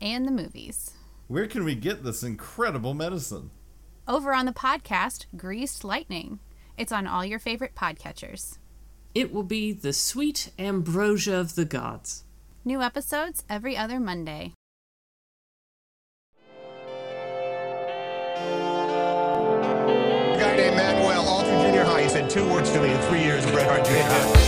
and the movies. Where can we get this incredible medicine? Over on the podcast, Greased Lightning. It's on all your favorite podcatchers. It will be the sweet ambrosia of the gods. New episodes every other Monday. A guy named Manuel, all through junior high. He said two words to me in three years of Bret Hart junior high.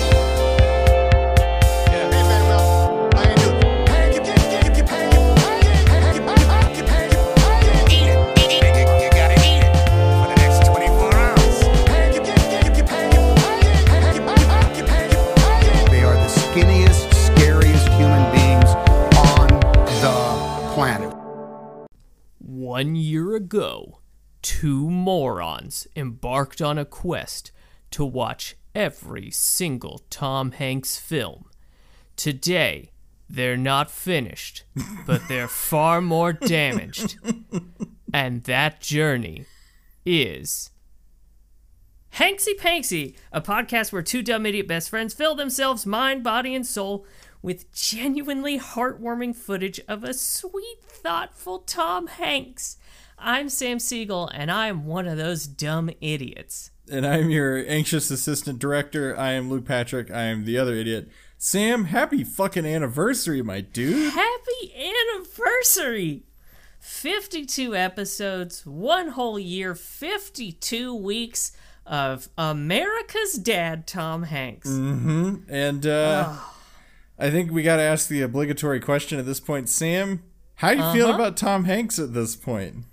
One year ago, two morons embarked on a quest to watch every single Tom Hanks film. Today, they're not finished, but they're far more damaged. And that journey is. Hanksy Panksy, a podcast where two dumb idiot best friends fill themselves mind, body, and soul with genuinely heartwarming footage of a sweet, thoughtful Tom Hanks. I'm Sam Siegel, and I am one of those dumb idiots. And I'm your anxious assistant director. I am Luke Patrick. I am the other idiot. Sam, happy fucking anniversary, my dude. Happy anniversary! 52 episodes, one whole year, 52 weeks of America's dad, Tom Hanks. Mm-hmm. And uh I think we got to ask the obligatory question at this point. Sam, how you feeling about Tom Hanks at this point?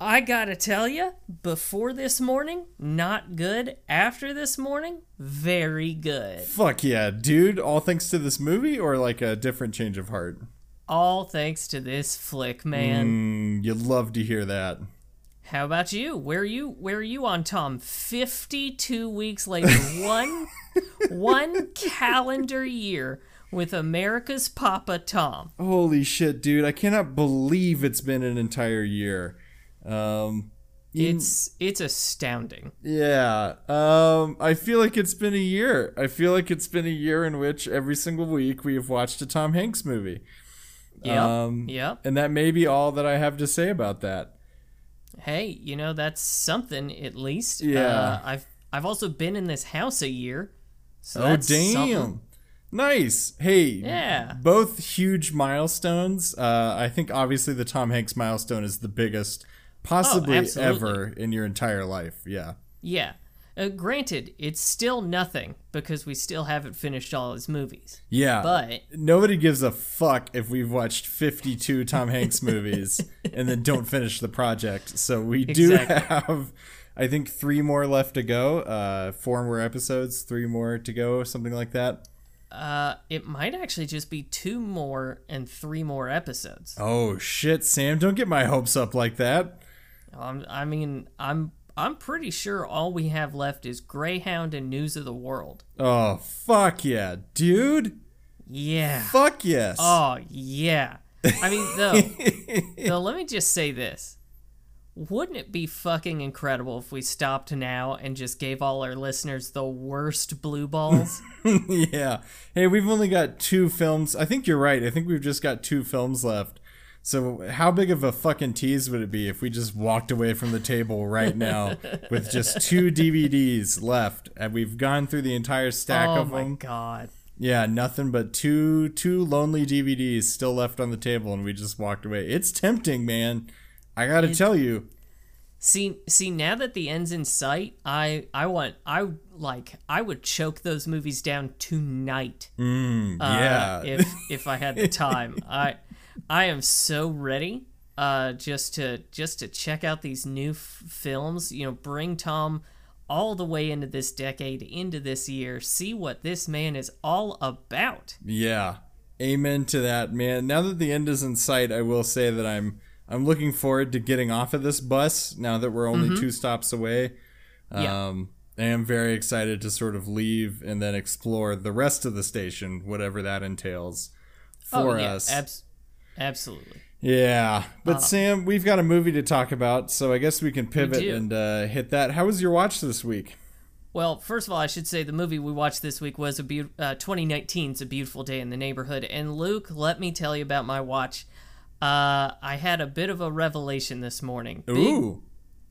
I gotta tell you, before this morning, not good. After this morning, very good. Fuck yeah, dude. All thanks to this movie or like a different change of heart? All thanks to this flick, man. Mm, you'd love to hear that. How about you? Where are you? Where are you on Tom? Fifty-two weeks later, one, one calendar year with America's Papa Tom. Holy shit, dude. I cannot believe it's been an entire year. Um It's it's astounding. yeah. Um I feel like it's been a year. I feel like it's been a year in which every single week we have watched a Tom Hanks movie. Yep. Um, yep. And that may be all that I have to say about that. Hey, you know that's something at least. Yeah. Uh, I've I've also been in this house a year. So Oh that's damn. something. Nice. Hey. Yeah. Both huge milestones. Uh, I think obviously the Tom Hanks milestone is the biggest possibly Oh, ever in your entire life. Yeah. Yeah. Uh, granted, it's still nothing because we still haven't finished all his movies. Yeah. But nobody gives a fuck if we've watched 52 Tom Hanks movies and then don't finish the project. So we do Exactly. have I think 3 more left to go. Uh 4 more episodes, 3 more to go, something like that. Uh, it might actually just be two more and three more episodes. Oh shit, Sam, don't get my hopes up like that. Um, I mean, I'm I'm pretty sure all we have left is Greyhound and News of the World. Oh, fuck yeah, dude. Yeah. Fuck yes. Oh yeah. I mean, though, though, let me just say this: Wouldn't it be fucking incredible if we stopped now and just gave all our listeners the worst blue balls? yeah. Hey, we've only got two films. I think you're right. I think we've just got two films left. So how big of a fucking tease would it be if we just walked away from the table right now with just two DVDs left and we've gone through the entire stack oh of my god. Yeah, nothing but two two lonely DVDs still left on the table and we just walked away. It's tempting, man. I got to tell you. See, see, now that the end's in sight, I, I want, I like, I would choke those movies down tonight. Mm, uh, yeah. if if I had the time. I I am so ready uh just to just to check out these new f- films, you know, bring Tom all the way into this decade, into this year, see what this man is all about. Yeah. Amen to that, man. Now that the end is in sight, I will say that I'm I'm looking forward to getting off of this bus now that we're only two stops away. Mm-hmm. Yeah. Um, I am very excited to sort of leave and then explore the rest of the station, whatever that entails for oh, yeah, us. abs- absolutely. yeah, but Sam, we've got a movie to talk about, so I guess we can pivot do. and uh, hit that. How was your watch this week? Well, first of all, I should say the movie we watched this week was a beau- uh, 2019's A Beautiful Day in the Neighborhood. And Luke, let me tell you about my watch. Uh, I had a bit of a revelation this morning. Big, Ooh,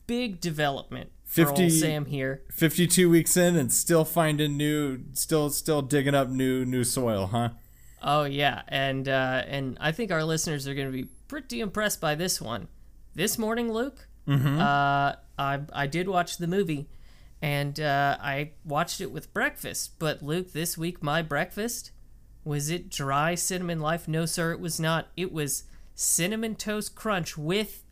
big development for 50 old Sam here. 52 weeks in and still finding new, still still digging up new new soil, huh? Oh yeah, and uh, and I think our listeners are going to be pretty impressed by this one. This morning, Luke, uh, I I did watch the movie, and uh, I watched it with breakfast. But Luke, this week my breakfast was it dry cinnamon life? No, sir, it was not. It was cinnamon toast crunch with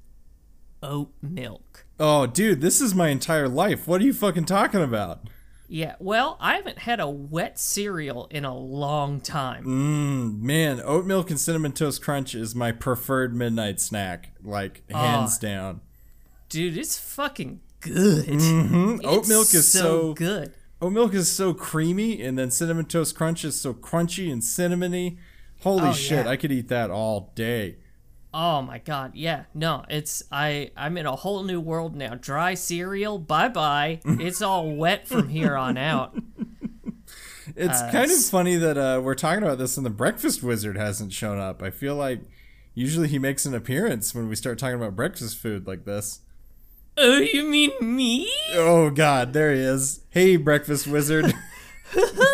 oat milk. Oh, dude, this is my entire life. What are you fucking talking about? Yeah, well, I haven't had a wet cereal in a long time. Mm, man, oat milk and cinnamon toast crunch is my preferred midnight snack, like hands down. Dude, it's fucking good. Oat It's milk is so, good. oat milk is so creamy, and then cinnamon toast crunch is so crunchy and cinnamony. Holy Oh, shit, yeah. I could eat that all day. Oh my god, yeah. No, it's I I'm in a whole new world now. Dry cereal, bye-bye. It's all wet from here on out. It's kind of funny that uh, we're talking about this and the breakfast wizard hasn't shown up. I feel like usually he makes an appearance when we start talking about breakfast food like this. Oh, you mean me? Oh god, there he is. Hey, breakfast wizard.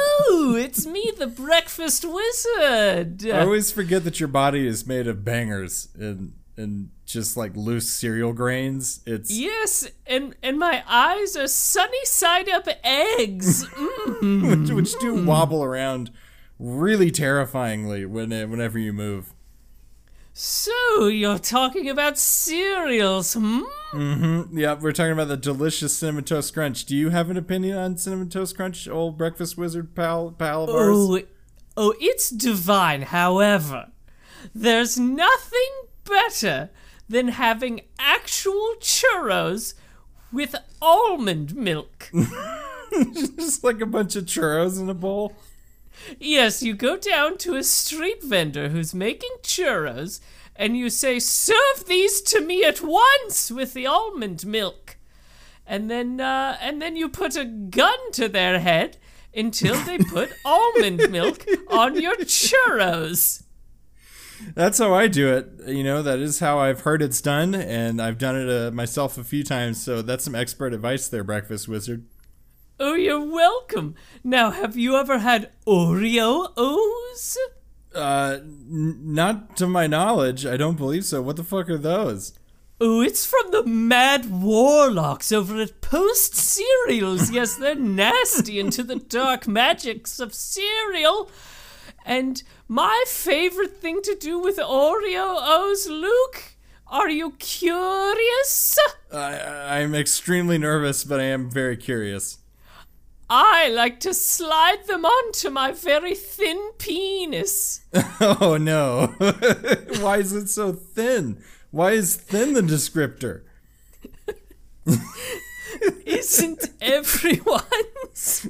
It's me, the breakfast wizard. I always forget that your body is made of bangers and and just like loose cereal grains. It's Yes, and and my eyes are sunny side up eggs. Mm. which, which do wobble around really terrifyingly when whenever you move. So you're talking about cereals, hmm? Yeah, we're talking about the delicious cinnamon toast crunch. Do you have an opinion on cinnamon toast crunch, old breakfast wizard pal pal of ours? Oh, oh, it's divine. However, there's nothing better than having actual churros with almond milk. Just like a bunch of churros in a bowl. Yes, you go down to a street vendor who's making churros and you say, "Serve these to me at once with the almond milk." And then uh, and then you put a gun to their head until they put almond milk on your churros. That's how I do it. You know, that is how I've heard it's done, and I've done it uh, myself a few times. So that's some expert advice there, breakfast wizard. Oh, you're welcome. Now, have you ever had Oreo O's? Uh, n- not to my knowledge. I don't believe so. What the fuck are those? Oh, it's from the Mad Warlocks over at Post Cereals. Yes, they're nasty into the dark magics of cereal. And my favorite thing to do with Oreo O's, Luke, are you curious? I, I'm extremely nervous, but I am very curious. I like to slide them onto my very thin penis. Oh no! Why is it so thin? Why is thin the descriptor? Isn't everyone's?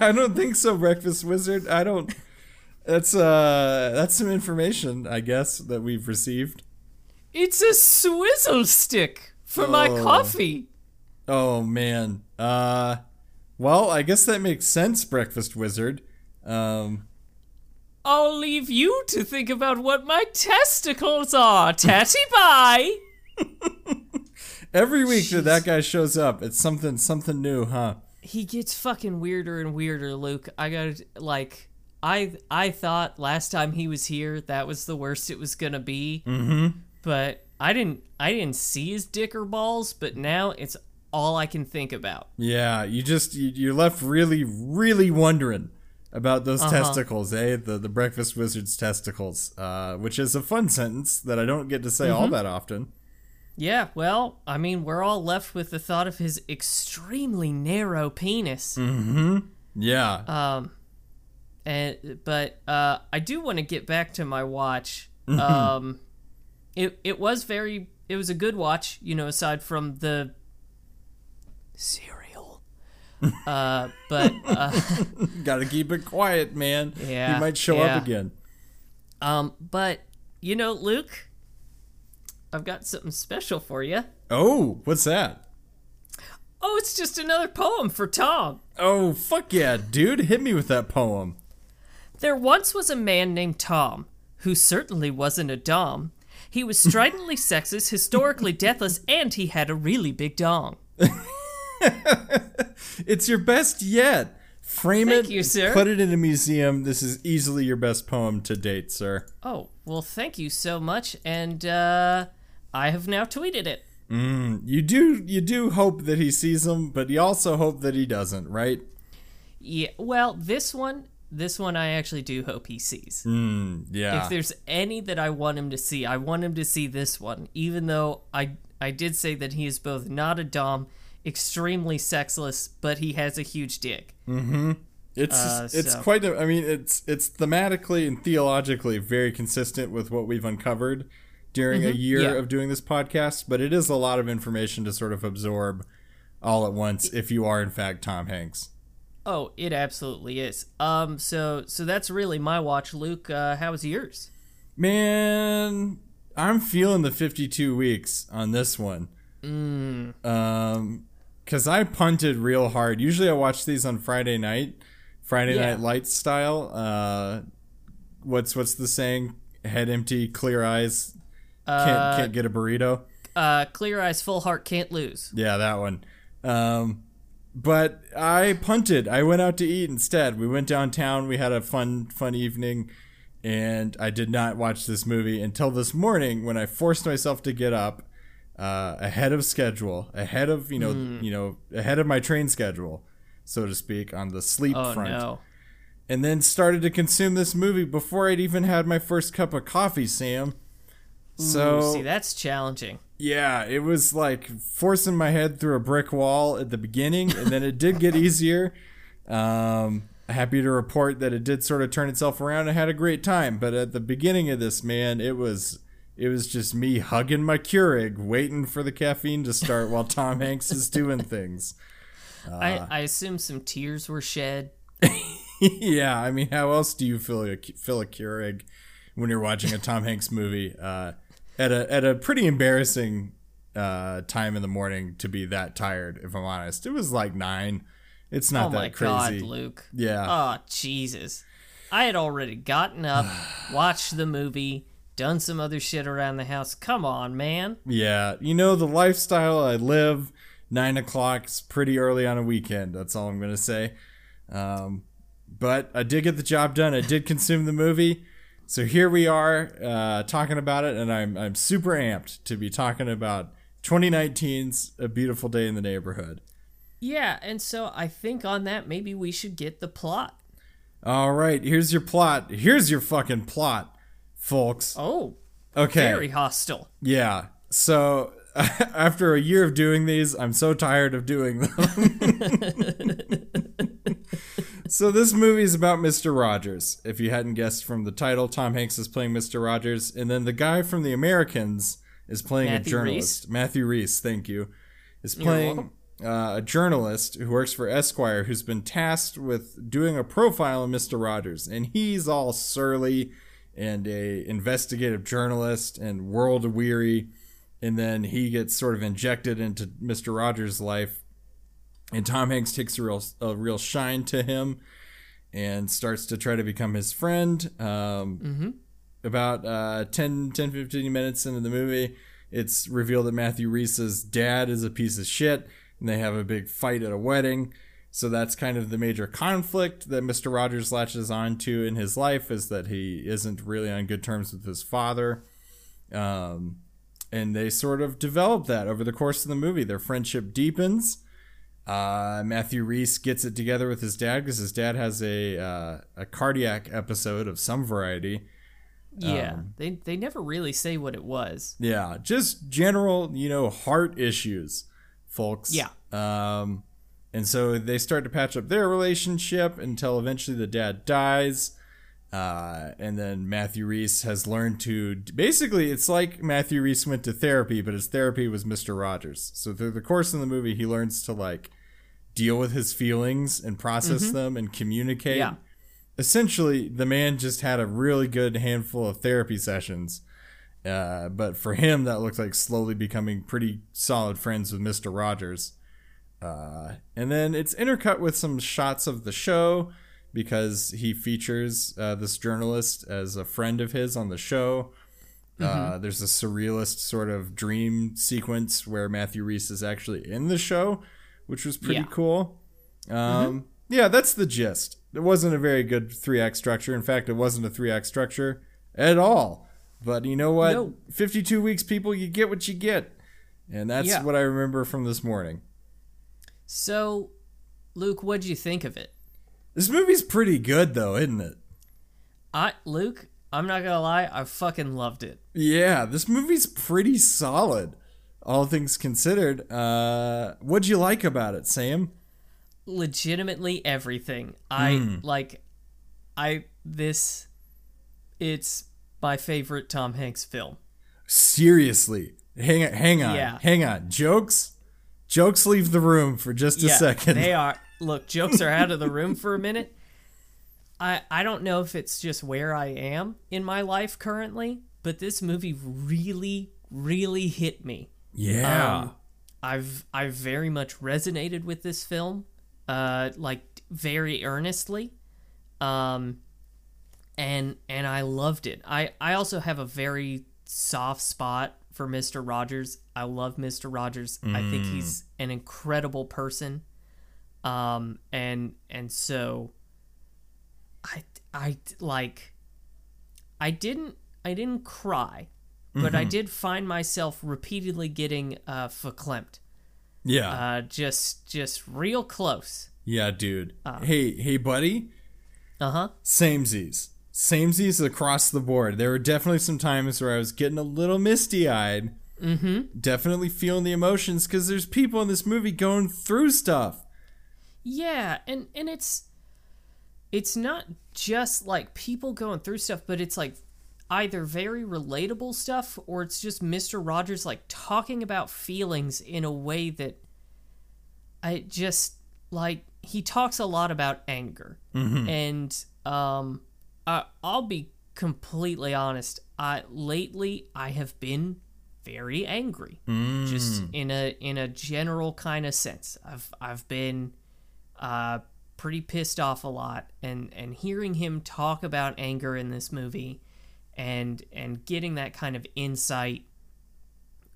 I don't think so, breakfast wizard. I don't. That's uh, that's some information, I guess, that we've received. It's a swizzle stick for my Oh. coffee. Oh man. Uh, well, I guess that makes sense, breakfast wizard. Um, I'll leave you to think about what my testicles are. Tatty bye. every week that that guy shows up, it's something something new, huh? He gets fucking weirder and weirder, Luke. I got like I I thought last time he was here that was the worst it was gonna be. Mm-hmm. But I didn't I didn't see his dick or balls, but now it's all I can think about. Yeah, you just you, you're left really, really wondering about those testicles, eh? The the breakfast wizard's testicles, uh, which is a fun sentence that I don't get to say all that often. Yeah, well, I mean, we're all left with the thought of his extremely narrow penis. Hmm. Yeah, Um, and but uh, I do want to get back to my watch. Um, it it was very it was a good watch, you know, aside from the cereal. uh, but uh, Gotta keep it quiet, man. Yeah, He might show yeah. up again. um, but you know, Luke, I've got something special for you. Oh, what's that? Oh, it's just another poem for Tom. Oh, fuck yeah, dude. Hit me with that poem. There once was a man named Tom, who certainly wasn't a Dom. He was stridently sexist, historically deathless, and he had a really big dong. It's your best yet. Frame Thank it. you, sir. Put it in a museum. This is easily your best poem to date, sir. Oh, well, thank you so much, and uh, I have now tweeted it. You do you do hope that he sees them, but you also hope that he doesn't, right? Yeah, well, this one, this one, I actually do hope he sees. Yeah. If there's any that I want him to see, I want him to see this one. Even though I, I did say that he is both not a dom, extremely sexless, but he has a huge dick. It's Uh, it's so- quite a, I mean it's it's thematically and theologically very consistent with what we've uncovered during a year Mm-hmm. yeah. of doing this podcast, but it is a lot of information to sort of absorb all at once if you are in fact Tom Hanks. Oh, it absolutely is. Um, so so that's really my watch, Luke. Uh, how was yours? Man, I'm feeling the 52 weeks on this one. Mm. Um, cause I punted real hard. Usually I watch these on Friday night, Friday Yeah. Night Lights style. Uh, what's what's the saying? Head empty, clear eyes, can't can't get a burrito. Uh, clear eyes, full heart, can't lose. Yeah, that one. Um, but I punted. I went out to eat instead. We went downtown. We had a fun, fun evening, and I did not watch this movie until this morning when I forced myself to get up uh, ahead of schedule, ahead of you know, you know, ahead of my train schedule, so to speak, on the sleep Oh front, no. and then started to consume this movie before I'd even had my first cup of coffee, Sam. So Ooh, see, that's challenging. yeah, it was like forcing my head through a brick wall at the beginning, and then it did get easier. Um, happy to report that it did sort of turn itself around. I had a great time, but at the beginning of this, man, it was it was just me hugging my Keurig, waiting for the caffeine to start while Tom Hanks is doing things. I, I assume some tears were shed. yeah, I mean, how else do you fill a fill a Keurig when you're watching a Tom Hanks movie uh, at a at a pretty embarrassing uh, time in the morning to be that tired? If I'm honest, it was like nine. It's not oh that my crazy. god, Luke. Yeah. Oh Jesus. I had already gotten up, watched the movie, done some other shit around the house. Come on, man. Yeah, you know the lifestyle I live. Nine o'clock's pretty early on a weekend. That's all I'm gonna say. Um, but I did get the job done. I did consume the movie. So here we are uh, talking about it, and I'm I'm super amped to be talking about 2019's A Beautiful Day in the Neighborhood. Yeah, and so I think on that maybe we should get the plot. All right, here's your plot. Here's your fucking plot, folks. Oh, Okay. very hostile. Yeah. So after a year of doing these, I'm so tired of doing them. so this movie is about Mr. Rogers. If you hadn't guessed from the title, Tom Hanks is playing Mr. Rogers, and then the guy from The Americans is playing Matthew a journalist. Rhys? Matthew Rhys, thank you, is playing uh, a journalist who works for Esquire, who's been tasked with doing a profile of Mr. Rogers, and he's all surly and a investigative journalist and world weary. And then he gets sort of injected into Mr. Rogers' life. And Tom Hanks takes a real a real shine to him and starts to try to become his friend. Um, about uh, 10, 10 15 minutes into the movie it's revealed that Matthew Rhys's dad is a piece of shit and they have a big fight at a wedding so that's kind of the major conflict that Mr. Rogers latches on to in his life is that he isn't really on good terms with his father. Um, and they sort of develop that over the course of the movie. Their friendship deepens. Uh, Matthew Rhys gets it together with his dad because his dad has a uh, a cardiac episode of some variety. Yeah, Um, they they never really say what it was. Yeah, just general, you know, heart issues, folks. Yeah. Um, and so they start to patch up their relationship until eventually the dad dies. Uh, and then Matthew Rhys has learned to basically, it's like Matthew Rhys went to therapy, but his therapy was Mr. Rogers. So through the course of the movie, he learns to like deal with his feelings and process them and communicate. Yeah. Essentially, the man just had a really good handful of therapy sessions. Uh, but for him, that looked like slowly becoming pretty solid friends with Mr. Rogers. Uh, and then it's intercut with some shots of the show because he features uh, this journalist as a friend of his on the show. Uh, there's a surrealist sort of dream sequence where Matthew Rhys is actually in the show, which was pretty Yeah. cool. Um, Yeah, that's the gist. It wasn't a very good three act structure. In fact, it wasn't a three act structure at all. But you know what? No. 52 weeks, people, you get what you get. And that's Yeah. what I remember from this morning. So, Luke, what'd you think of it? This movie's pretty good, though, isn't it? I Luke, I'm not gonna lie, I fucking loved it. Yeah, this movie's pretty solid, all things considered. Uh, what'd you like about it, Sam? Legitimately everything. I like I this it's my favorite Tom Hanks film. Seriously, hang on, hang on, Yeah. hang on. Jokes, jokes, leave the room for just a yeah, second. They are look, jokes are out of the room for a minute. I I don't know if it's just where I am in my life currently, but this movie really, really hit me. yeah, Um, I've I've very much resonated with this film, uh, like very earnestly, um, and and I loved it. I I also have a very soft spot for Mister Rogers. I love Mister Rogers. I think he's an incredible person, um, and and so I I like I didn't I didn't cry but I did find myself repeatedly getting uh, verklempt. yeah, Uh, just, just real close. yeah, dude. hey, hey, buddy. Uh huh. Samesies. Samesies across the board. There were definitely some times where I was getting a little misty eyed. Mm-hmm. Definitely feeling the emotions because there's people in this movie going through stuff. Yeah, and and it's it's not just like people going through stuff, but it's like either very relatable stuff or it's just Mr. Rogers like talking about feelings in a way that I just like he talks a lot about anger. And um I I'll be completely honest, I lately I have been very angry. Just in a in a general kind of sense. I've I've been uh, pretty pissed off a lot, and and hearing him talk about anger in this movie, and and getting that kind of insight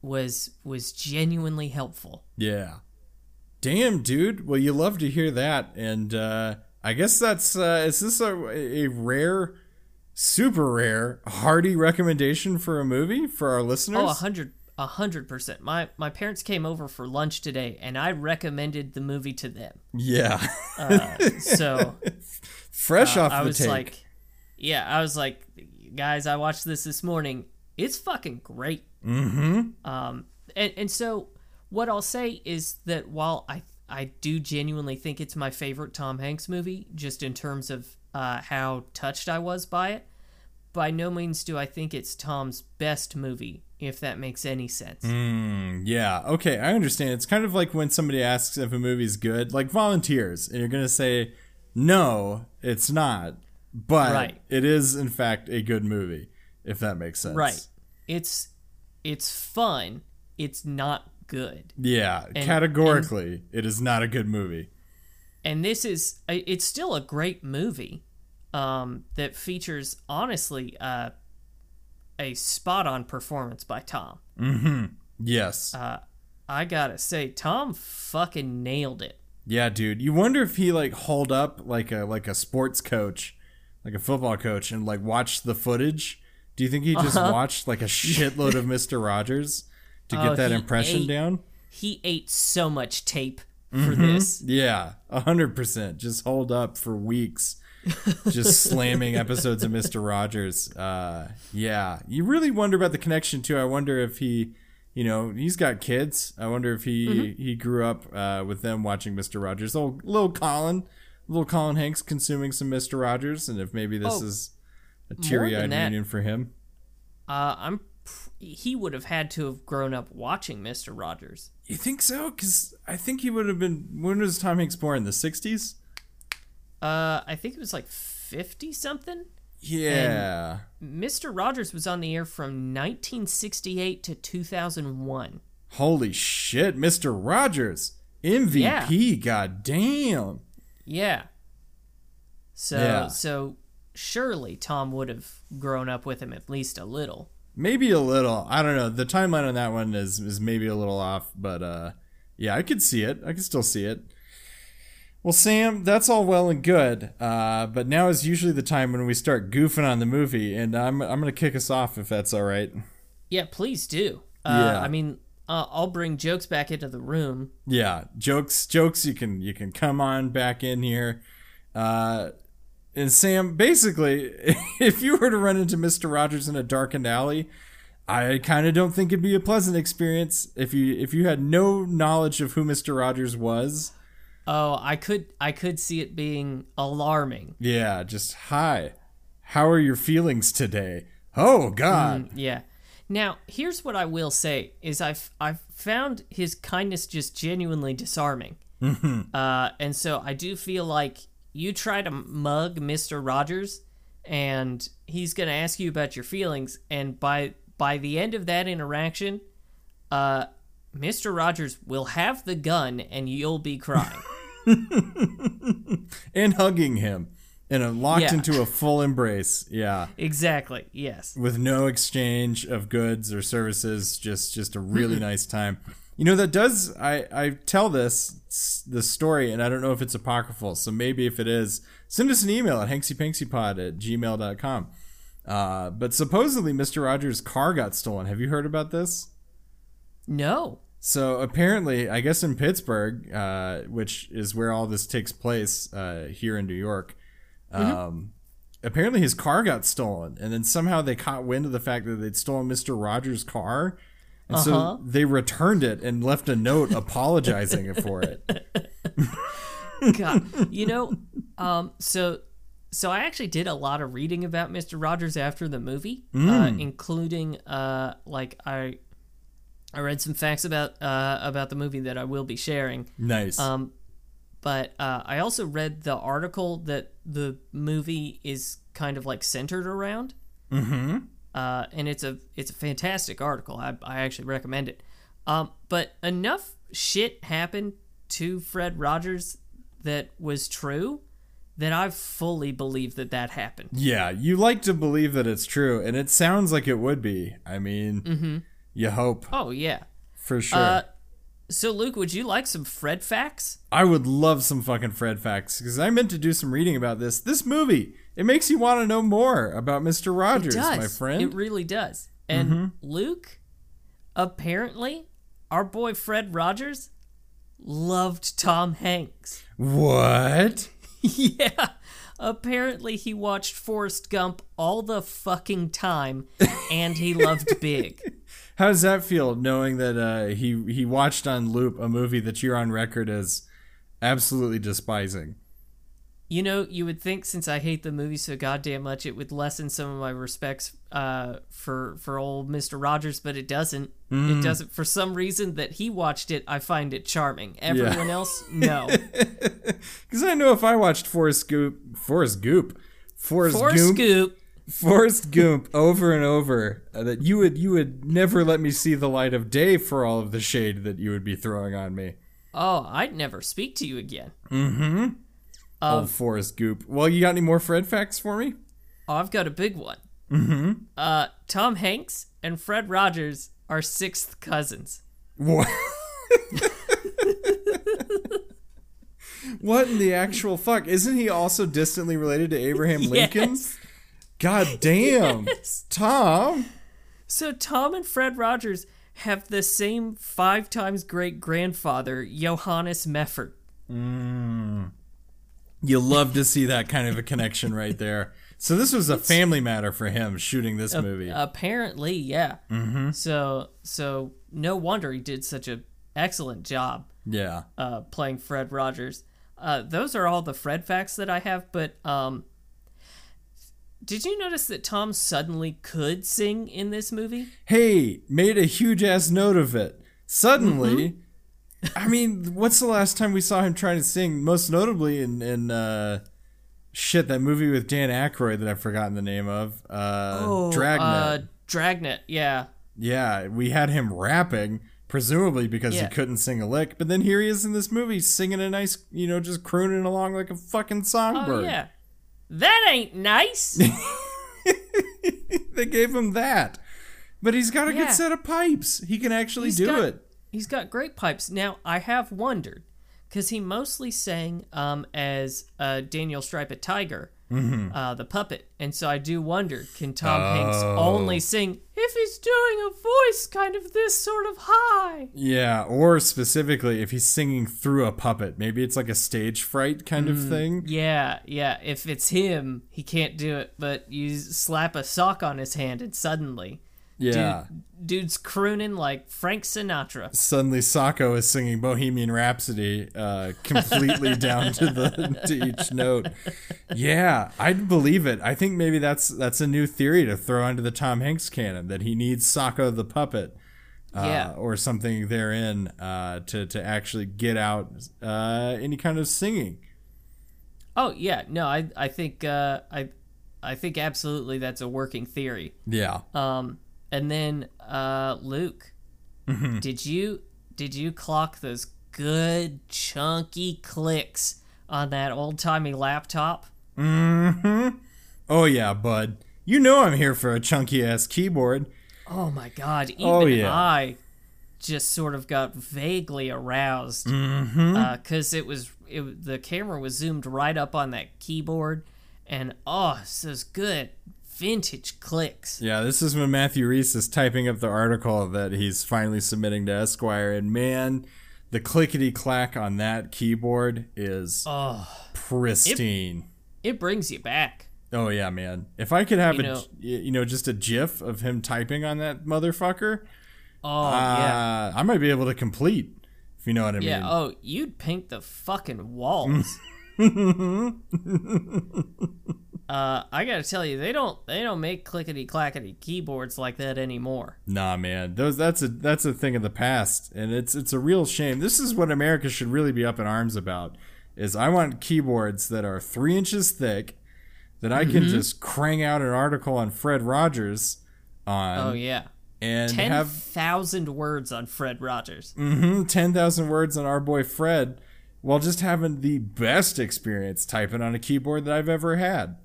was was genuinely helpful. Yeah. Damn, dude. Well, you love to hear that, and uh, I guess that's uh, is this a, a rare, super rare, hearty recommendation for a movie for our listeners? Oh, a hundred a hundred percent. My my parents came over for lunch today, and I recommended the movie to them. yeah. So Fresh off Uh, I the was take. like, yeah, I was like, guys, I watched this this morning. It's fucking great. Mm-hmm. Um, and and so what I'll say is that while I I do genuinely think it's my favorite Tom Hanks movie, just in terms of uh, how touched I was by it, by no means do I think it's Tom's best movie. If that makes any sense. Mm. Yeah, okay, I understand. It's kind of like when somebody asks if a movie's good, like volunteers, and you're going to say, no, it's not, but Right. it is, in fact, a good movie, if that makes sense. Right. It's it's fun. It's not good. Yeah, categorically, it is not a good movie. and this is it's still a great movie um, that features honestly uh, a spot on performance by tom Mhm. Yes. Uh, i gotta say tom fucking nailed it yeah, dude. You wonder if he like hauled up like a like a sports coach, like a football coach, and like watched the footage. Do you think he just watched like a shitload of Mister Rogers to get. Oh, that impression ate- down? he ate so much tape for Mm-hmm. this Yeah, a hundred percent. Just hold up for weeks, just slamming episodes of Mister Rogers. Uh, yeah, you really wonder about the connection too. I wonder if he you know, he's got kids. I wonder if he Mm-hmm. he grew up uh, with them watching Mister Rogers. Oh, little Colin, little Colin Hanks consuming some Mister Rogers, and if maybe this Oh, is a teary eyed that. reunion for him. Uh, I'm. He would have had to have grown up watching Mister Rogers. You think so? Because I think he would have been. When was Tom Hanks born? In the '60s. Uh, I think it was like fifty something. Yeah. Mister Rogers was on the air from 1968 to 2001. Holy shit, Mister Rogers, MVP. God damn. Yeah. So Yeah. so surely Tom would have grown up with him at least a little. Maybe a little. I don't know. The timeline on that one is is maybe a little off, but uh yeah, I could see it. I could still see it. Well, Sam, that's all well and good, uh, but now is usually the time when we start goofing on the movie, and I'm I'm gonna kick us off if that's all right. Yeah, please do. Uh, Yeah. I mean, uh, I'll bring jokes back into the room. Yeah, jokes, jokes. You can you can come on back in here, uh, and Sam. Basically, if you were to run into Mister Rogers in a darkened alley, I kind of don't think it'd be a pleasant experience. If you if you had no knowledge of who Mister Rogers was, Oh, I could I could see it being alarming. yeah, just hi, how are your feelings today? Oh God, Yeah. Now, here's what I will say is I've I've found his kindness just genuinely disarming. Uh, and so I do feel like you try to mug Mr. Rogers and he's going to ask you about your feelings and by by the end of that interaction, uh Mr. Rogers will have the gun and you'll be crying. and hugging him, and locked Yeah. into a full embrace. Yeah. exactly. Yes. with no exchange of goods or services just just a really nice time you know that does i i tell this this story and i don't know if it's apocryphal so maybe if it is send us an email at hanksypanksypod at gmail.com uh, but supposedly mr rogers car got stolen. Have you heard about this? No. so apparently, I guess in Pittsburgh, uh, which is where all this takes place uh, here in New York, um, apparently his car got stolen, and then somehow they caught wind of the fact that they'd stolen Mister Rogers' car, and Uh-huh. so they returned it and left a note apologizing for it. God, you know, um, so so I actually did a lot of reading about Mister Rogers after the movie, uh, including uh, like I I read some facts about uh, about the movie that I will be sharing. Nice. Um, but uh, I also read the article that the movie is kind of like centered around. Mm-hmm. Uh, and it's a it's a fantastic article. I, I actually recommend it. Um, but enough shit happened to Fred Rogers that was true that I fully believe that that happened. yeah, you like to believe that it's true, and it sounds like it would be. I mean, you hope Oh yeah. for sure. Uh, so Luke, would you like some Fred facts? I would love some fucking Fred facts because I meant to do some reading about this. This movie, it makes you want to know more about Mister Rogers, my friend. It really does. And Luke, apparently, our boy Fred Rogers loved Tom Hanks. what? yeah. Apparently, he watched Forrest Gump all the fucking time, and he loved Big. How does that feel, knowing that uh, he he watched on loop a movie that you're on record as absolutely despising? You know, you would think since I hate the movie so goddamn much, it would lessen some of my respects uh, for for old Mister Rogers, but it doesn't. It doesn't. For some reason that he watched it, I find it charming. Everyone else, no. Because I know if I watched Forrest Goop, Forrest Goop, Forrest, Forrest Goop, Scoop. Forrest over and over uh, that you would you would never let me see the light of day for all of the shade that you would be throwing on me. Oh, I'd never speak to you again. Old Forrest Goop. Well, you got any more Fred facts for me? Oh, I've got a big one. Mm-hmm. Uh, Tom Hanks and Fred Rogers are sixth cousins. What? what in the actual fuck? Isn't he also distantly related to Abraham Lincoln? Yes. God damn. Yes. Tom. So Tom and Fred Rogers have the same five times great grandfather, Johannes Meffert. You love to see that kind of a connection right there. So this was a family matter for him shooting this movie. Apparently, yeah. Mm-hmm. So so no wonder he did such a excellent job yeah. uh, playing Fred Rogers. Uh, those are all the Fred facts that I have. But um, did you notice that Tom suddenly could sing in this movie? Hey, made a huge ass note of it. Suddenly, I mean, what's the last time we saw him trying to sing? Most notably in in uh, shit that movie with Dan Aykroyd that I've forgotten the name of. Uh, Dragnet. Uh, Dragnet, yeah. Yeah, we had him rapping, presumably because Yeah. he couldn't sing a lick. But then here he is in this movie singing a nice, you know, just crooning along like a fucking songbird. Oh, yeah. That ain't nice. they gave him that. But he's got a Yeah. good set of pipes. He can actually He's do got- it. He's got great pipes. Now, I have wondered, because he mostly sang um, as uh, Daniel Striped Tiger, Mm-hmm. uh, the puppet. And so I do wonder can Tom Hanks Oh. only sing if he's doing a voice kind of this sort of high? Yeah, or specifically if he's singing through a puppet. Maybe it's like a stage fright kind Mm. of thing. Yeah, yeah. If it's him, he can't do it, but you slap a sock on his hand and suddenly. Yeah. Dude, dude's crooning like Frank Sinatra. Suddenly Sacco is singing Bohemian Rhapsody uh, completely down to the to each note. Yeah, I'd believe it. I think maybe that's that's a new theory to throw into the Tom Hanks canon that he needs Sacco the puppet. Uh, Yeah. or something therein uh, to to actually get out uh, any kind of singing. Oh yeah, no, I I think uh, I I think absolutely that's a working theory. Yeah. Um, and then uh, Luke, Mm-hmm. did you did you clock those good chunky clicks on that old timey laptop? Mm-hmm. Oh yeah, bud. You know I'm here for a chunky ass keyboard. Oh my god! Even Oh, yeah. I just sort of got vaguely aroused because it was it, the camera was zoomed right up on that keyboard, and oh, it's those good vintage clicks. Yeah, this is when Matthew Rhys is typing up the article that he's finally submitting to Esquire, and man, the clickety clack on that keyboard is pristine. It brings you back. oh yeah, man. If I could have You a, know- you know, just a GIF of him typing on that motherfucker, Oh yeah. uh, I might be able to complete. If you know what I Yeah. mean. Oh, you'd paint the fucking walls. uh, I gotta tell you, they don't they don't make clickety clackety keyboards like that anymore. Nah, man. Those that's a that's a thing of the past, and it's it's a real shame. This is what America should really be up in arms about. Is I want keyboards that are three inches thick, that I Mm-hmm. can just crank out an article on Fred Rogers on, Oh yeah. and Ten have thousand words on Fred Rogers. Mm-hmm. ten thousand words on our boy Fred, while just having the best experience typing on a keyboard that I've ever had.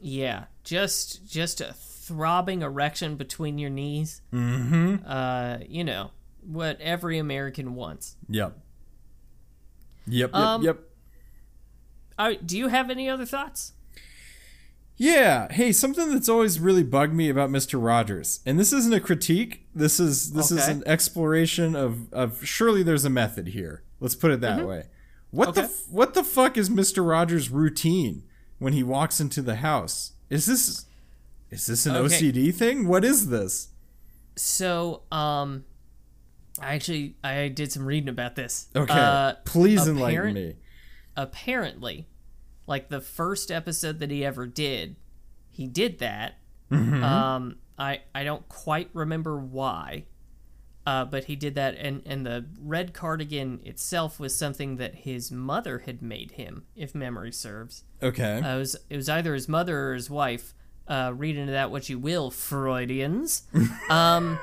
Yeah, just just a throbbing erection between your knees. Mm-hmm. Uh, you know what every American wants. Yep. Yep. Yep. Um, yep. Do you have any other thoughts? Yeah. Hey, something that's always really bugged me about Mr. Rogers, and this isn't a critique. This is this is an exploration of of surely there's a method here. Let's put it that way. What the Mm-hmm. Okay. f- what the fuck is Mr. Rogers' routine when he walks into the house? Is this is this an Okay. OCD thing? What is this? So, um, I actually I did some reading about this. Okay, Uh, please enlighten me. apparently, like the first episode that he ever did, he did that. Mm-hmm. Um, I I don't quite remember why, uh, but he did that, and and the red cardigan itself was something that his mother had made him, if memory serves. Okay. Uh, it was it was either his mother or his wife. Uh, read into that what you will, Freudians. Um,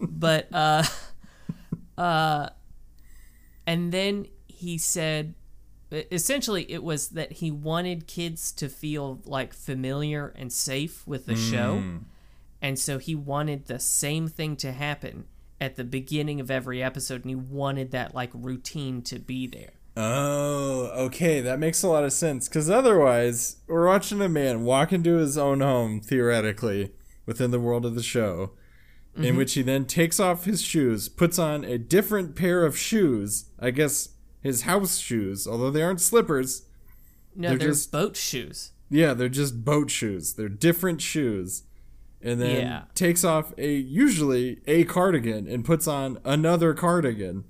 but uh, uh, and then he said, essentially, it was that he wanted kids to feel like familiar and safe with the show, and so he wanted the same thing to happen at the beginning of every episode, and he wanted that like routine to be there. Oh, okay, that makes a lot of sense. Because otherwise, we're watching a man walk into his own home, theoretically, within the world of the show, in mm-hmm. which he then takes off his shoes, puts on a different pair of shoes, I guess his house shoes, although they aren't slippers. No, They're they're, just- boat shoes. Yeah, they're just boat shoes. They're different shoes. And then Yeah. takes off a usually a cardigan and puts on another cardigan.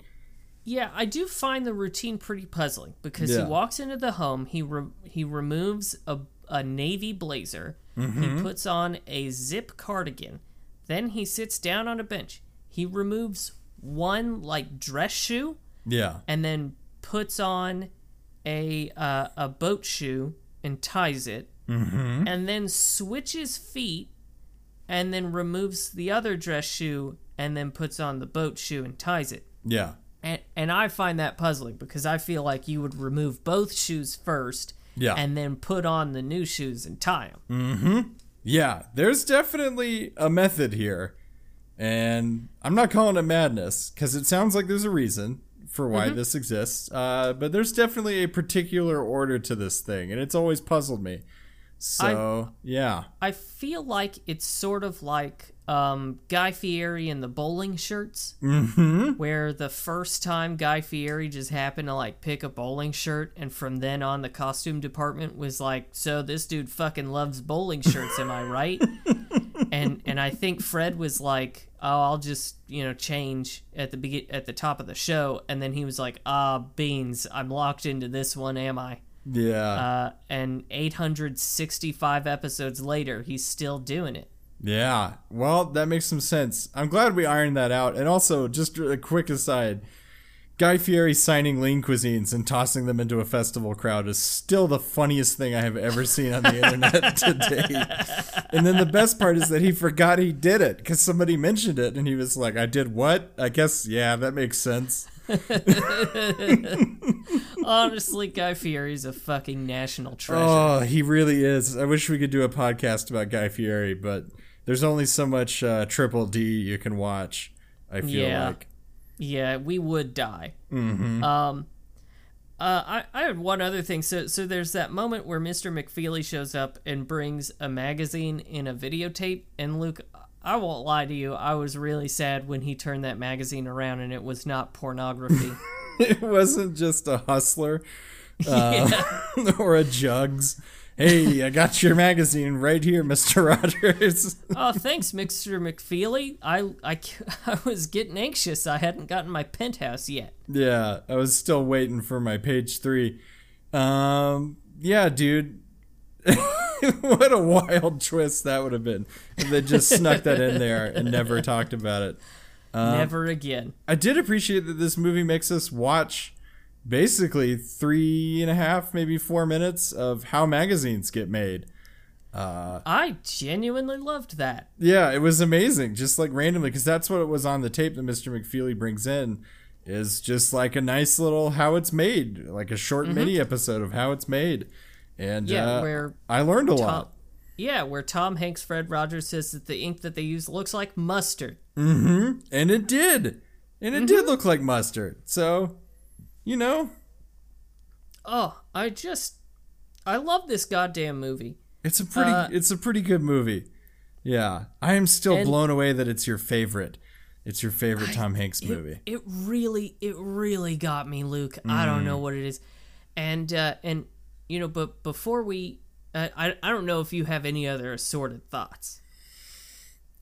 Yeah, I do find the routine pretty puzzling because Yeah. he walks into the home, he re- he removes a, a navy blazer, he puts on a zip cardigan, then he sits down on a bench. He removes one like dress shoe Yeah. and then puts on a uh, a boat shoe and ties it, and then switches feet, and then removes the other dress shoe and then puts on the boat shoe and ties it. Yeah. And, and I find that puzzling because I feel like you would remove both shoes first Yeah. and then put on the new shoes and tie them. Mhm. Yeah, there's definitely a method here. And I'm not calling it madness because it sounds like there's a reason for why this exists. Uh, but there's definitely a particular order to this thing, and it's always puzzled me. So, yeah. I feel like it's sort of like um, Guy Fieri and the bowling shirts, mm-hmm. where the first time Guy Fieri just happened to like pick a bowling shirt, and from then on, the costume department was like, "So this dude fucking loves bowling shirts, am I right?" and and I think Fred was like, "Oh, I'll just you know change at the begin at the top of the show," and then he was like, "Ah, beans, I'm locked into this one, am I?" Yeah. Uh, and 865 episodes later, he's still doing it. Yeah. Well, that makes some sense. I'm glad we ironed that out. And also, just a quick aside Guy Fieri signing lean cuisines and tossing them into a festival crowd is still the funniest thing I have ever seen on the internet today. And then the best part is that he forgot he did it because somebody mentioned it and he was like, I did what? I guess, yeah, that makes sense. Honestly, Guy Fieri's a fucking national treasure. Oh, he really is. I wish we could do a podcast about Guy Fieri, but there's only so much uh, Triple D you can watch, I feel Yeah. like. Yeah, we would die. Mm-hmm. Um, uh, I, I had one other thing. So, so there's that moment where Mr. McFeely shows up and brings a magazine in a videotape. And Luke, I won't lie to you, I was really sad when he turned that magazine around and it was not pornography. it wasn't just a hustler uh, or a jugs. Hey, I got your magazine right here, Mr. Rogers. oh, thanks, Mr. McFeely. I, I, I was getting anxious. I hadn't gotten my penthouse yet. yeah, I was still waiting for my page three. Um, yeah, dude. what a wild twist that would have been if they just snuck that in there and never talked about it. Um, never again. I did appreciate that this movie makes us watch basically three and a half, maybe four minutes of how magazines get made. Uh, I genuinely loved that. Yeah, it was amazing, just like randomly, because that's what it was on the tape that Mr. McFeely brings in, is just like a nice little how it's made, like a short mm-hmm. mini episode of how it's made, and. Yeah, uh, where I learned a Tom, lot. yeah, where Tom Hanks, Fred Rogers says that the ink that they use looks like mustard. Mm-hmm. and it did, and it Mm-hmm. did look like mustard. So, you know, Oh, I just, I love this goddamn movie. It's a pretty Uh, it's a pretty good movie. Yeah. I am still blown away that it's your favorite. It's your favorite Tom Hanks movie. It really, it really got me, Luke. I don't Mm. know what it is, and uh, and you know, but before we, uh, I I don't know if you have any other assorted thoughts.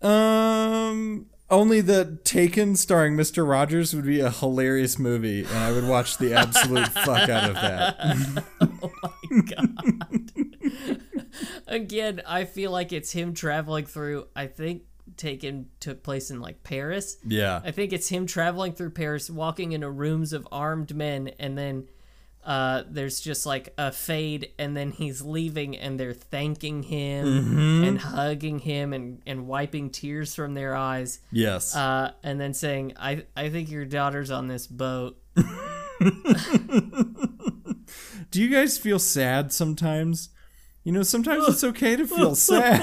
Um only the Taken starring Mr. Rogers would be a hilarious movie and I would watch the absolute fuck out of that. Oh my god. Again, I feel like it's him traveling through. I think Taken took place in like Paris. Yeah. I think it's him traveling through Paris, walking into rooms of armed men, and then uh, there's just like a fade, and then he's leaving, and they're thanking him Mm-hmm. and hugging him and, and wiping tears from their eyes, Yes. uh, and then saying, "I I think your daughter's on this boat." Do you guys feel sad sometimes? You know, sometimes it's okay to feel sad.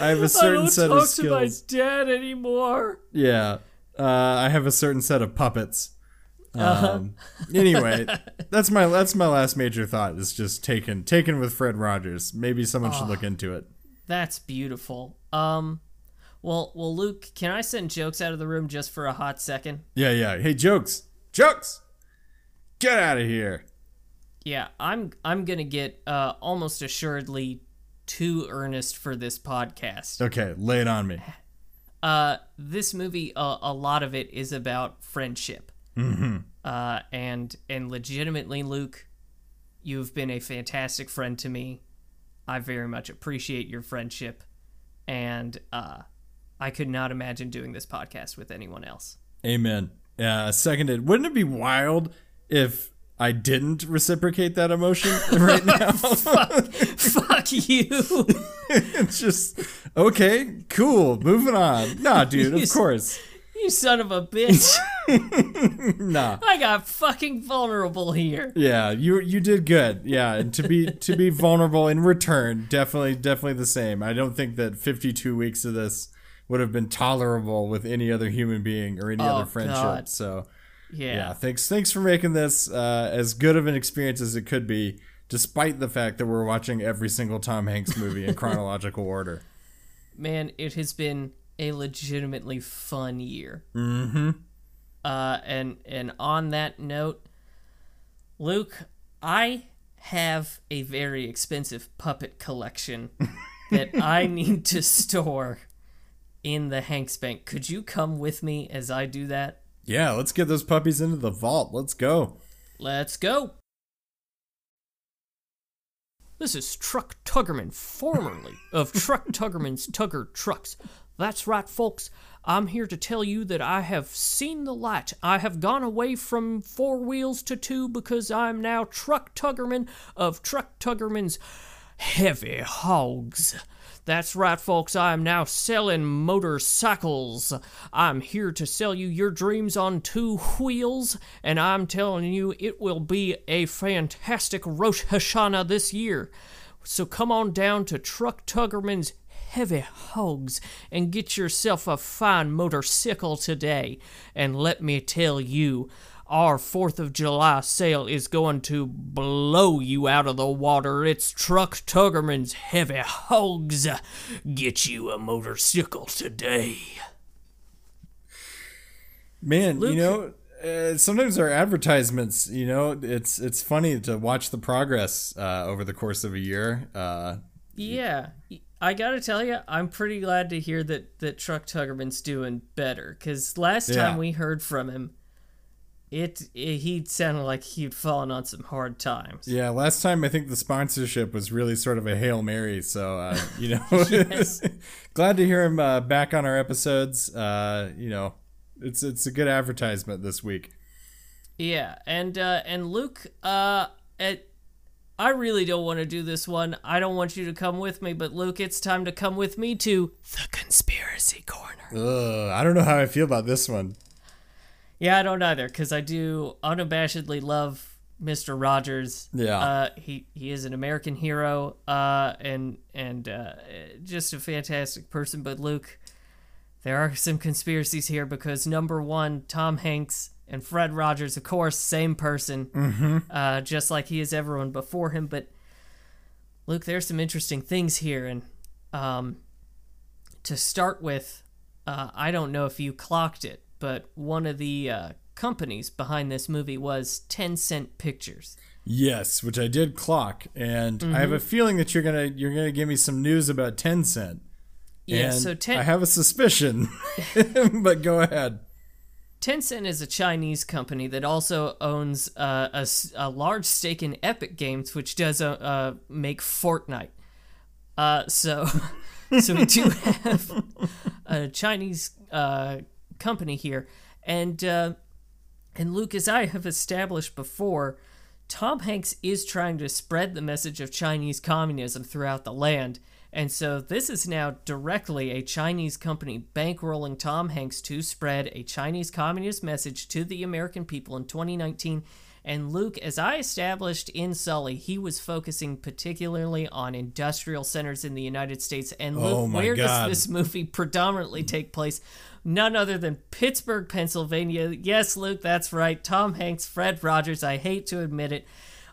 I have a certain set of skills. i don't talk to my dad anymore. Yeah. Uh, I have a certain set of puppets. Uh-huh. Um, anyway, that's my that's my last major thought. Is just taken taken with Fred Rogers. Maybe someone should look into it. That's beautiful. Um, well, well, Luke, can I send jokes out of the room just for a hot second? Yeah, yeah. Hey, jokes, jokes, get out of here. Yeah, I'm I'm gonna get uh, almost assuredly too earnest for this podcast. Okay, lay it on me. Uh, this movie, uh, a lot of it is about friendship. Mm-hmm. Uh, and and legitimately, Luke, you've been a fantastic friend to me. I very much appreciate your friendship, and uh, I could not imagine doing this podcast with anyone else. Amen. Uh, seconded. Wouldn't it be wild if I didn't reciprocate that emotion right now? Fuck you! it's just okay, cool, moving on. Nah, dude, of course. You son of a bitch! Nah. I got fucking vulnerable here. Yeah, you you did good. Yeah, and to be to be vulnerable in return, definitely definitely the same. I don't think that 52 weeks of this would have been tolerable with any other human being or any Oh, other friendship. God. So, Yeah. yeah, thanks thanks for making this uh, as good of an experience as it could be despite the fact that we're watching every single Tom Hanks movie in chronological order. man, it has been a legitimately fun year. Mm-hmm. Uh, and and on that note, Luke, I have a very expensive puppet collection that I need to store in the Hanks Bank. Could you come with me as I do that? Yeah, let's get those puppies into the vault. Let's go. Let's go. This is Truck Tuggerman, formerly of Truck Tuggerman's Tugger Trucks. That's right, folks. I'm here to tell you that I have seen the light. I have gone away from four wheels to two because I'm now Truck Tuggerman of Truck Tuggerman's Heavy Hogs. That's right, folks. I am now selling motorcycles. I'm here to sell you your dreams on two wheels, and I'm telling you it will be a fantastic Rosh Hashanah this year. So come on down to Truck Tuggerman's Heavy Hogs and get yourself a fine motorcycle today. And let me tell you, our 4th of July sale is going to blow you out of the water. It's Truck Tuggerman's Heavy Hogs. Get you a motorcycle today. Man, you know, uh, sometimes our advertisements, you know, it's it's funny to watch the progress uh, over the course of a year. Uh, Yeah, I gotta tell you, I'm pretty glad to hear that that Truck Tuggerman's doing better. Cause last Yeah. time we heard from him, it, it he sounded like he'd fallen on some hard times. yeah, last time I think the sponsorship was really sort of a hail mary. So uh, you know, glad to hear him uh, back on our episodes. Uh, you know, it's it's a good advertisement this week. Yeah, and uh, and Luke, uh, at, I really don't want to do this one. I don't want you to come with me, but Luke, it's time to come with me to the conspiracy corner. Ugh, I don't know how I feel about this one. Yeah, I don't either, because I do unabashedly love Mr. Rogers. Yeah. Uh, he he is an American hero, uh, and and uh, just a fantastic person. But Luke, there are some conspiracies here because number one, Tom Hanks and Fred Rogers, of course, same person, mm-hmm. uh, just like he is everyone before him. But Luke, there's some interesting things here, and um, to start with, uh, I don't know if you clocked it, but one of the uh, companies behind this movie was Tencent Pictures. Yes, which I did clock, and I have Mm-hmm. a feeling that you're gonna you're gonna give me some news about Tencent. Yeah, and so ten, I have a suspicion, but go ahead. Tencent is a Chinese company that also owns uh, a, a large stake in Epic Games, which does uh, uh, make Fortnite. Uh, so, so we do have a Chinese uh, company here, and and Luke, as I have established before, Tom Hanks is trying to spread the message of Chinese communism throughout the land. And so this is now directly a Chinese company bankrolling Tom Hanks to spread a Chinese communist message to the American people in 2019. And Luke, as I established in Sully, he was focusing particularly on industrial centers in the United States. And Luke, Oh where God. does this movie predominantly take place? None other than Pittsburgh, Pennsylvania. Yes, Luke, that's right. Tom Hanks, Fred Rogers, I hate to admit it,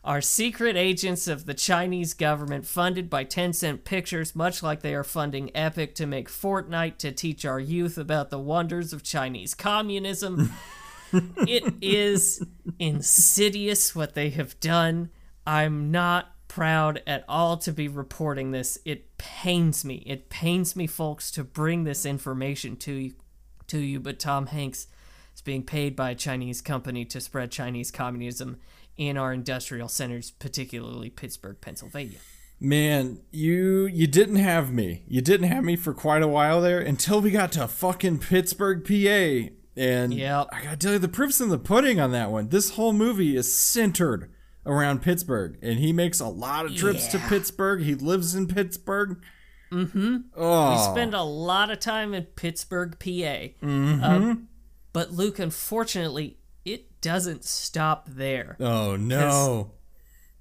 are secret agents of the Chinese government funded by Tencent Pictures, much like they are funding Epic to make Fortnite to teach our youth about the wonders of Chinese communism. it is insidious what they have done. I'm not proud at all to be reporting this. It pains me. It pains me, folks, to bring this information to you, to you. But Tom Hanks is being paid by a Chinese company to spread Chinese communism in our industrial centers, particularly Pittsburgh, Pennsylvania. Man, you you didn't have me. You didn't have me for quite a while there until we got to fucking Pittsburgh, PA. And Yep. I gotta tell you, the proof's in the pudding on that one. This whole movie is centered around Pittsburgh, and he makes a lot of trips to Pittsburgh. He lives in Pittsburgh. Mm-hmm. Oh, We spend a lot of time in Pittsburgh, PA. Um, but Luke, unfortunately, it doesn't stop there. oh no.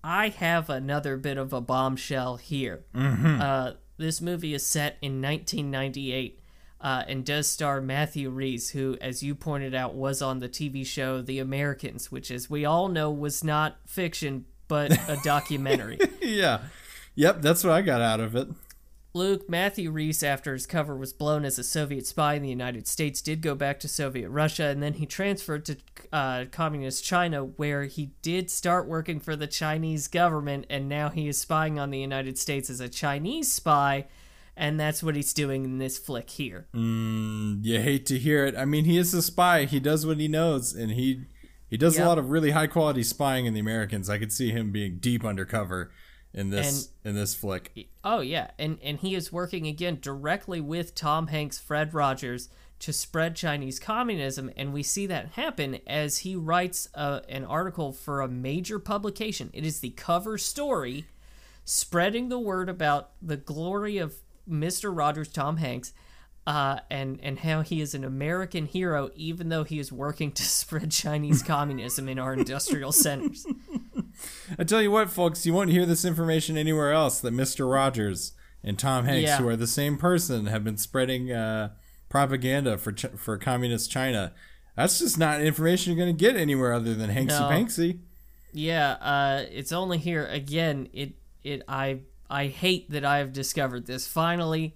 I have another bit of a bombshell here. Uh, this movie is set in 1998 uh, and does star Matthew Rhys, who, as you pointed out, was on the TV show The Americans, which, as we all know, was not fiction but a documentary. Yeah. Yep, that's what I got out of it. Luke, Matthew Rhys, after his cover was blown as a Soviet spy in the United States, did go back to Soviet Russia, and then he transferred to uh, Communist China, where he did start working for the Chinese government, and now he is spying on the United States as a Chinese spy, and that's what he's doing in this flick here. You hate to hear it. I mean, he is a spy. He does what he knows, and he he does Yep. a lot of really high quality spying in the Americans. I could see him being deep undercover in this in this flick. Oh yeah, and and he is working again directly with Tom Hanks, Fred Rogers to spread Chinese communism, and we see that happen as he writes uh, an article for a major publication. It is the cover story, spreading the word about the glory of Mister Rogers, Tom Hanks. Uh, and and how he is an American hero, even though he is working to spread Chinese communism in our industrial centers. I tell you what, folks, you won't hear this information anywhere else. That Mister Rogers and Tom Hanks, Yeah. who are the same person, have been spreading uh, propaganda for Ch- for communist China. That's just not information you're going to get anywhere other than Hanksy No. Panksy. Yeah, uh, it's only here again. It it I I hate that I have discovered this finally.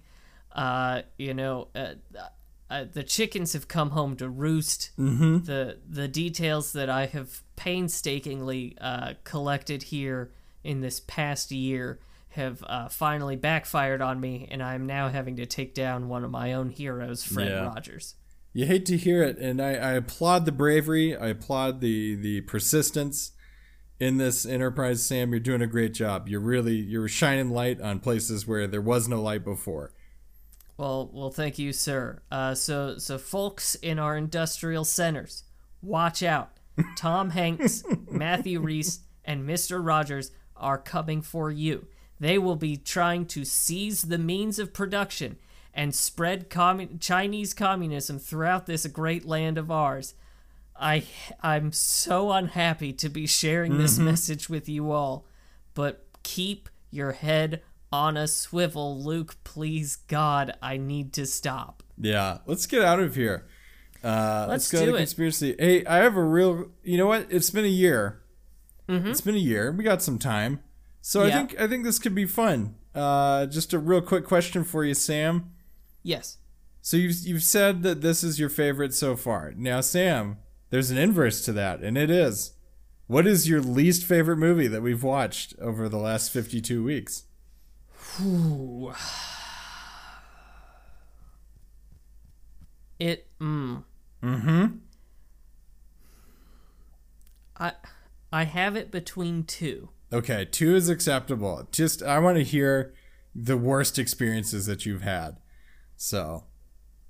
Uh, you know, uh, uh, the chickens have come home to roost. Mm-hmm. The the details that I have painstakingly uh, collected here in this past year have uh, finally backfired on me, and I am now having to take down one of my own heroes, Fred Yeah. Rogers. You hate to hear it, and I, I applaud the bravery. I applaud the the persistence in this enterprise, Sam. You're doing a great job. You're really you're shining light on places where there was no light before. Well, well, thank you, sir. Uh, so, so folks in our industrial centers, watch out. Tom Hanks, Matthew Rhys, and Mr. Rogers are coming for you. They will be trying to seize the means of production and spread commun- Chinese communism throughout this great land of ours. I I'm so unhappy to be sharing this message with you all, but keep your head on a swivel, Luke. Please, God, I need to stop. Yeah, let's get out of here. Uh, let's, Let's go do to it. conspiracy. Hey, I have a real. You know what? It's been a year. It's been a year. We got some time, so I think I think this could be fun. Uh, just a real quick question for you, Sam. Yes. So you've you've said that this is your favorite so far. Now, Sam, there's an inverse to that, and it is. What is your least favorite movie that we've watched over the last 52 weeks? It. Mm. Mm-hmm. I I have it between two. Okay, two is acceptable. Just I want to hear the worst experiences that you've had. So,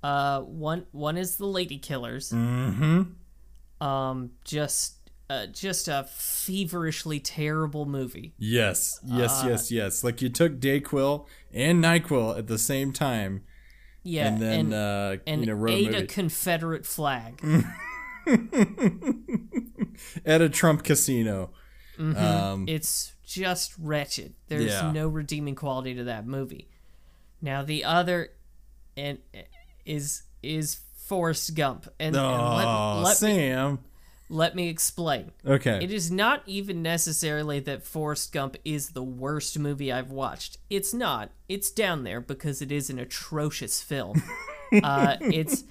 Uh, one one is the Lady Killers. Mm-hmm. Um, just uh, just a feverishly terrible movie. yes, yes, Uh, yes, yes. Like you took Dayquil and Nyquil at the same time, Yeah, and then and, uh, and you know wrote a ate a movie Confederate flag. at a Trump casino. Um, it's just wretched. There's Yeah. no redeeming quality to that movie. Now the other, and is is Forrest Gump, and, and oh, let, let me Sam. Let me explain. Okay. It is not even necessarily that Forrest Gump is the worst movie I've watched. It's not. It's down there because it is an atrocious film. uh, it's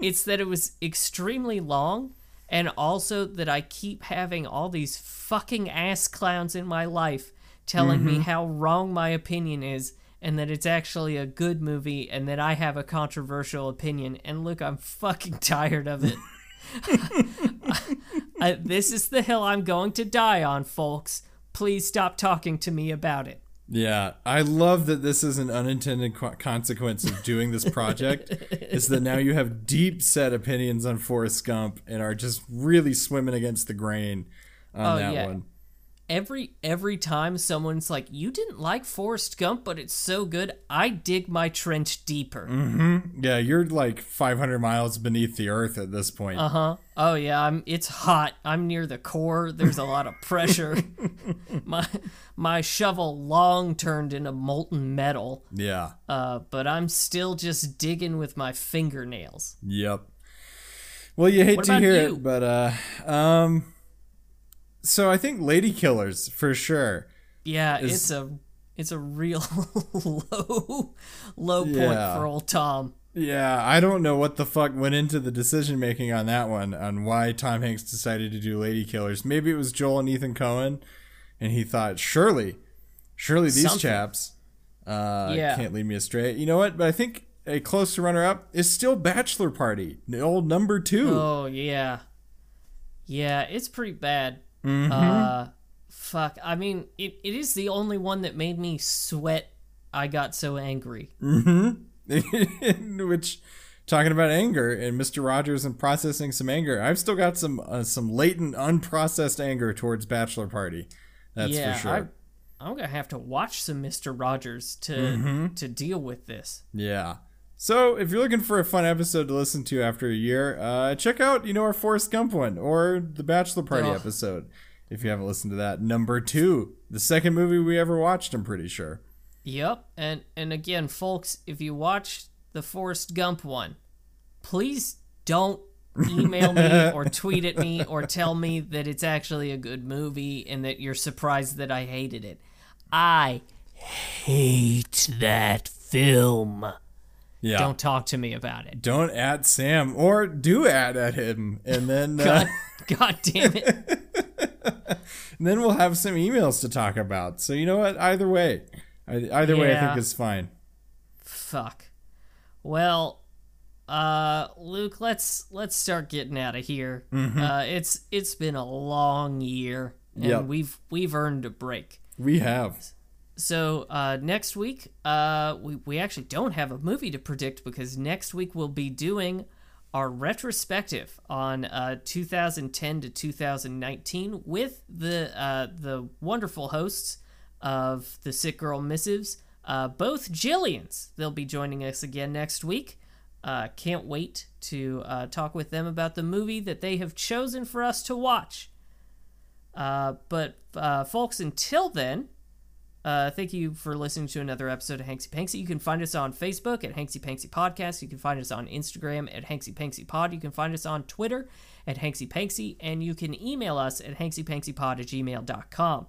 it's that it was extremely long and also that I keep having all these fucking ass clowns in my life telling me how wrong my opinion is and that it's actually a good movie and that I have a controversial opinion. And look, I'm fucking tired of it. I, this is the hill I'm going to die on, folks. Please stop talking to me about it. Yeah, I love that this is an unintended co- consequence of doing this project. is that now you have deep set opinions on Forrest Gump and are just really swimming against the grain on Oh, that yeah. one. Every every time someone's like, "You didn't like Forrest Gump, but it's so good," I dig my trench deeper. Yeah, you're like 500 miles beneath the earth at this point. Uh huh. Oh yeah, I'm. It's hot. I'm near the core. There's a lot of pressure. my my shovel long turned into molten metal. Yeah. Uh, but I'm still just digging with my fingernails. Yep. Well, you hate to hear you? it, but uh, um, so I think Lady Killers for sure. Yeah, Is- it's a it's a real low low point Yeah. for old Tom. Yeah, I don't know what the fuck went into the decision making on that one, on why Tom Hanks decided to do Lady Killers. Maybe it was Joel and Ethan Coen, and he thought, surely, surely these Something. chaps uh, Yeah. can't lead me astray. You know what? But I think a close runner up is still Bachelor Party, the old number two. Oh yeah, yeah, it's pretty bad. Mm-hmm. Uh, fuck. I mean, it, it is the only one that made me sweat. I got so angry. Which, talking about anger and Mister Rogers and processing some anger, I've still got some uh, some latent unprocessed anger towards Bachelor Party. That's yeah, for sure. I, I'm gonna have to watch some Mister Rogers to Mm-hmm. to deal with this. Yeah. So if you're looking for a fun episode to listen to after a year, uh, check out you know our Forrest Gump one or the Bachelor Party Ugh. episode. If you haven't listened to that, number two, the second movie we ever watched, I'm pretty sure. Yep, and and again, folks, if you watch the Forrest Gump one, please don't email me or tweet at me or tell me that it's actually a good movie and that you're surprised that I hated it. I hate that film. Yeah. Don't talk to me about it. Don't at Sam or do at at him, and then uh, God, God damn it. and then we'll have some emails to talk about. So you know what? Either way, I, either way, I think it's fine. Fuck. Well, uh, Luke, let's let's start getting out of here. Uh, it's it's been a long year, and Yep. we've we've earned a break. We have. So uh, next week, uh, we we actually don't have a movie to predict because next week we'll be doing our retrospective on uh, 2010 to 2019 with the uh, the wonderful hosts of the Sick Girl Missives, uh, both Jillians. They'll be joining us again next week. Uh, can't wait to talk with them about the movie that they have chosen for us to watch. But folks, until then, uh, thank you for listening to another episode of Hanksy Panksy. You can find us on Facebook at Hanksy Panksy Podcast. You can find us on Instagram at Hanksy Panksy Pod. You can find us on Twitter at Hanksy Panksy. And you can email us at hanksypanksypod at gmail.com.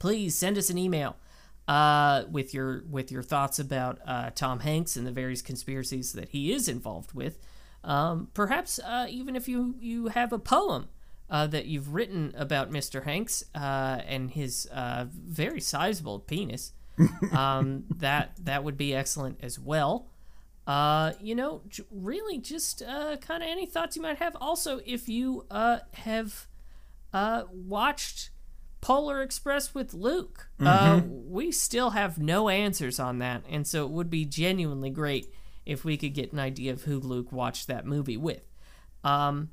Please send us an email uh, with your with your thoughts about uh, Tom Hanks and the various conspiracies that he is involved with. Um, perhaps uh, even if you, you have a poem uh, that you've written about Mr. Hanks uh, and his uh, very sizable penis, um, that that would be excellent as well. Uh, you know, j- really, just uh, kind of any thoughts you might have. Also, if you uh, have uh, watched Polar Express with Luke, uh, we still have no answers on that, and so it would be genuinely great if we could get an idea of who Luke watched that movie with. Um,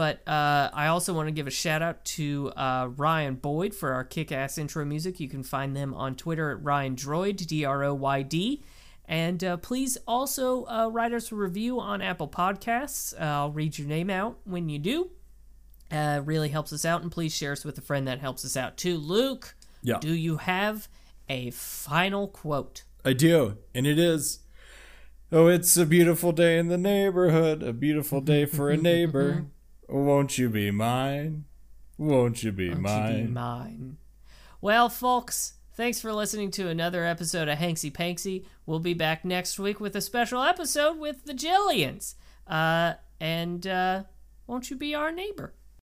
but uh, I also want to give a shout out to uh, Ryan Boyd for our kick ass intro music. You can find them on Twitter at Ryan Droid, D R O Y D. And uh, please also uh, write us a review on Apple Podcasts. Uh, I'll read your name out when you do. Uh, really helps us out. And please share us with a friend that helps us out too. Luke, Yeah. do you have a final quote? I do, and it is. Oh, it's a beautiful day in the neighborhood, a beautiful day for a neighbor. Won't you be mine? Won't you be to mine? be mine. Well, folks, thanks for listening to another episode of Hanksy Panksy. We'll be back next week with a special episode with the Jillians. Uh, and, uh, Won't you be our neighbor?